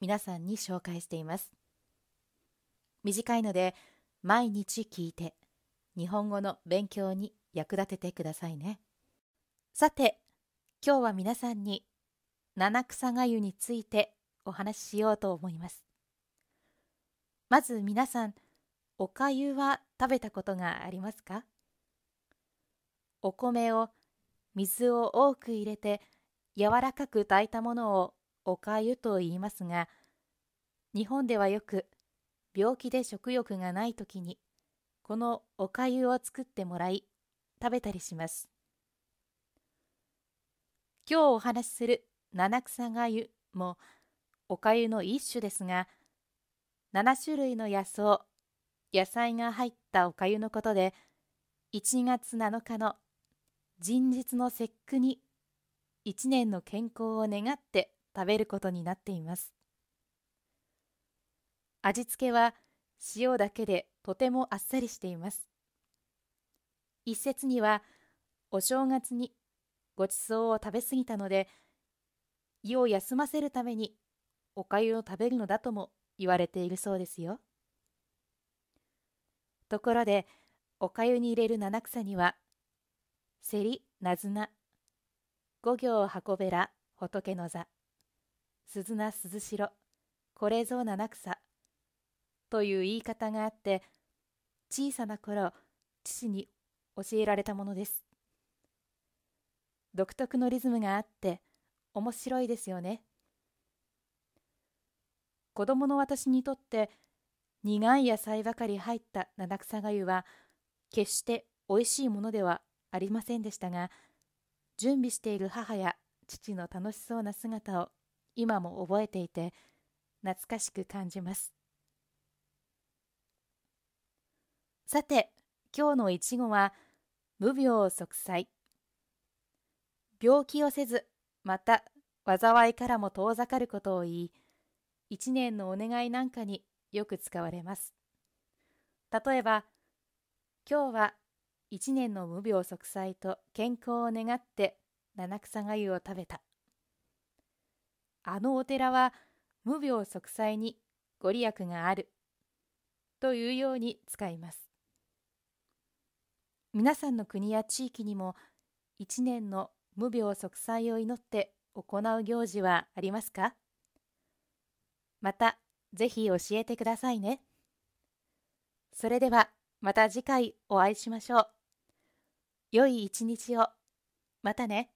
皆さんに紹介しています。短いので毎日聞いて日本語の勉強に役立ててくださいね。さて、今日は皆さんに七草がゆについてお話ししようと思います。まず皆さん、おかゆは食べたことがありますか？お米を水を多く入れて柔らかく炊いたものをおかゆと言いますが、日本ではよく病気で食欲がない時にこのおかゆを作ってもらい食べたりします。今日お話しする七草がゆもおかゆの一種ですが、7種類の野草、野菜が入ったおかゆのことで、1月7日の人日の節句に1年の健康を願って食べることになっています。味付けは塩だけでとてもあっさりしています。一説にはお正月にごちそうを食べ過ぎたので胃を休ませるためにおかゆを食べるのだとも言われているそうですよ。ところでおかゆに入れる七草にはせりなずな五行箱べら仏の座鈴名鈴代これぞ七草。という言い方があって小さな頃父に教えられたものです。独特のリズムがあって面白いですよね。子供の私にとって苦い野菜ばかり入った七草がゆは決しておいしいものではありませんでしたが準備している母や父の楽しそうな姿を今も覚えていて懐かしく感じます。さて今日のいちごは無病息災。病気をせずまた災いからも遠ざかることを言い一年のお願いなんかによく使われます。例えば今日は一年の無病息災と健康を願って七草がゆを食べた。あのお寺は無病息災にご利益があるというように使います。皆さんの国や地域にも一年の無病息災を祈って行う行事はありますか？またぜひ教えてくださいね。それではまた次回お会いしましょう。良い一日を。またね。